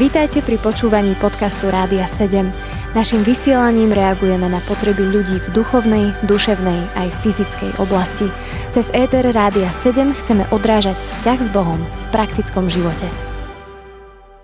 Vítajte pri počúvaní podcastu Rádia 7. Naším vysielaním reagujeme na potreby ľudí v duchovnej, duševnej aj fyzickej oblasti. Cez ETR Rádia 7 chceme odrážať vzťah s Bohom v praktickom živote.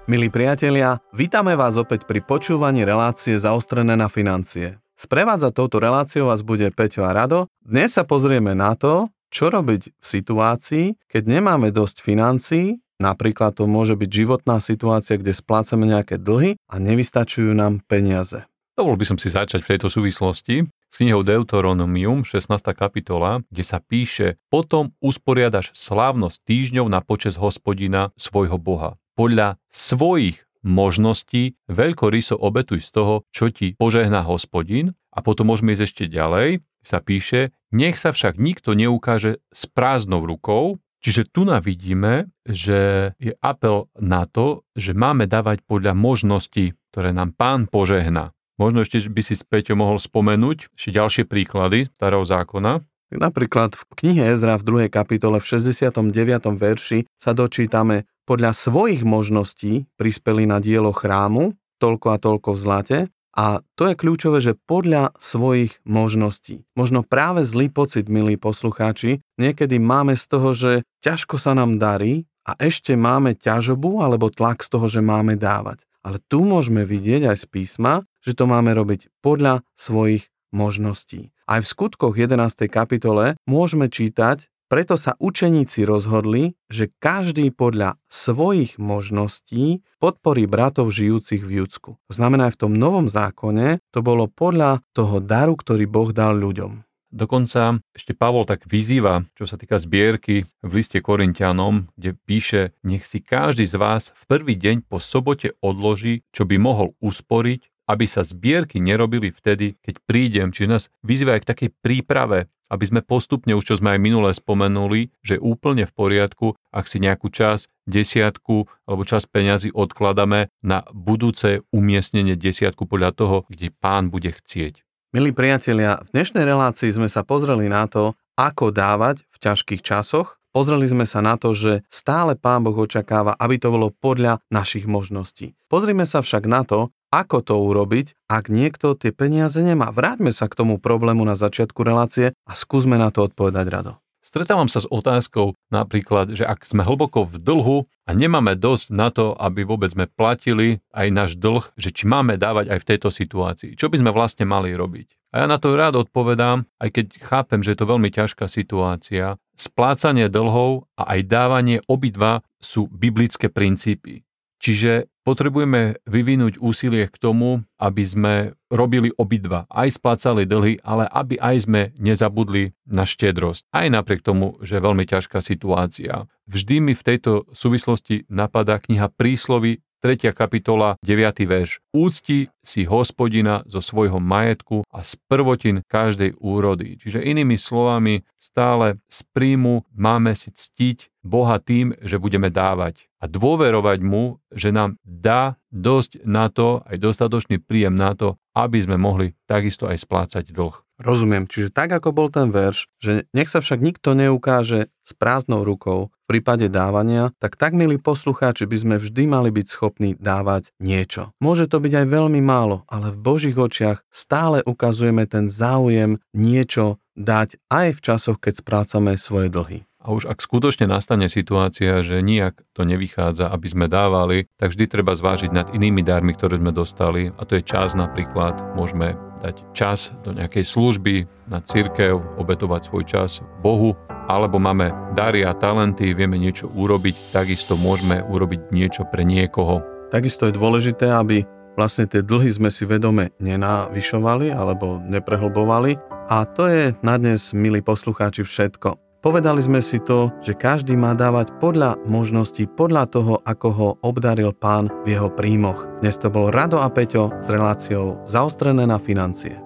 Milí priatelia, vítame vás opäť pri počúvaní relácie zaostrené na financie. Sprevádza touto reláciou vás bude Peťo a Rado. Dnes sa pozrieme na to, čo robiť v situácii, keď nemáme dosť financií Napríklad to môže byť životná situácia, kde splácame nejaké dlhy a nevystačujú nám peniaze. Dovol by som si začať v tejto súvislosti s knihou Deuteronomium, 16. kapitola, kde sa píše Potom usporiadaš slávnosť týždňov na počas hospodina svojho Boha. Podľa svojich možností veľkoryso obetuj z toho, čo ti požehná hospodin a potom môžeme ísť ešte ďalej, sa píše, nech sa však nikto neukáže s prázdnou rukou, Čiže tu vidíme, že je apel na to, že máme dávať podľa možností, ktoré nám pán požehná. Možno ešte by si späť mohol spomenúť ešte ďalšie príklady starého zákona. Napríklad v knihe Ezra v 2. kapitole v 69. verši sa dočítame, podľa svojich možností prispeli na dielo chrámu, toľko a toľko v zlate, a to je kľúčové, že podľa svojich možností. Možno práve zlý pocit, milí poslucháči, niekedy máme z toho, že ťažko sa nám darí a ešte máme ťažobu alebo tlak z toho, že máme dávať. Ale tu môžeme vidieť aj z písma, že to máme robiť podľa svojich možností. Aj v skutkoch 11. kapitole môžeme čítať, preto sa učeníci rozhodli, že každý podľa svojich možností podporí bratov žijúcich v Judsku. To znamená, v tom novom zákone to bolo podľa toho daru, ktorý Boh dal ľuďom. Dokonca ešte Pavol tak vyzýva, čo sa týka zbierky v liste Korintianom, kde píše, nech si každý z vás v prvý deň po sobote odloží, čo by mohol usporiť, aby sa zbierky nerobili vtedy, keď prídem. Čiže nás vyzýva aj k takej príprave aby sme postupne, už čo sme aj minule spomenuli, že úplne v poriadku, ak si nejakú čas, desiatku alebo čas peňazí odkladáme na budúce umiestnenie desiatku podľa toho, kde pán bude chcieť. Milí priatelia, v dnešnej relácii sme sa pozreli na to, ako dávať v ťažkých časoch. Pozreli sme sa na to, že stále Pán Boh očakáva, aby to bolo podľa našich možností. Pozrime sa však na to, ako to urobiť, ak niekto tie peniaze nemá. Vráťme sa k tomu problému na začiatku relácie a skúsme na to odpovedať rado. Stretávam sa s otázkou napríklad, že ak sme hlboko v dlhu a nemáme dosť na to, aby vôbec sme platili aj náš dlh, že či máme dávať aj v tejto situácii. Čo by sme vlastne mali robiť? A ja na to rád odpovedám, aj keď chápem, že je to veľmi ťažká situácia. Splácanie dlhov a aj dávanie obidva sú biblické princípy. Čiže potrebujeme vyvinúť úsilie k tomu, aby sme robili obidva. Aj splácali dlhy, ale aby aj sme nezabudli na štedrosť. Aj napriek tomu, že je veľmi ťažká situácia. Vždy mi v tejto súvislosti napadá kniha Príslovy 3. kapitola, 9. verš. Úcti si hospodina zo svojho majetku a z prvotin každej úrody. Čiže inými slovami, stále z príjmu máme si ctiť Boha tým, že budeme dávať a dôverovať mu, že nám dá dosť na to, aj dostatočný príjem na to, aby sme mohli takisto aj splácať dlh. Rozumiem, čiže tak ako bol ten verš, že nech sa však nikto neukáže s prázdnou rukou prípade dávania, tak tak, milí poslucháči, by sme vždy mali byť schopní dávať niečo. Môže to byť aj veľmi málo, ale v Božích očiach stále ukazujeme ten záujem niečo dať aj v časoch, keď sprácame svoje dlhy. A už ak skutočne nastane situácia, že nijak to nevychádza, aby sme dávali, tak vždy treba zvážiť nad inými darmi, ktoré sme dostali. A to je čas napríklad. Môžeme dať čas do nejakej služby na církev, obetovať svoj čas Bohu, alebo máme dary a talenty, vieme niečo urobiť, takisto môžeme urobiť niečo pre niekoho. Takisto je dôležité, aby vlastne tie dlhy sme si vedome nenavyšovali alebo neprehlbovali. A to je na dnes, milí poslucháči, všetko. Povedali sme si to, že každý má dávať podľa možností, podľa toho, ako ho obdaril pán v jeho príjmoch. Dnes to bol Rado a Peťo s reláciou Zaostrené na financie.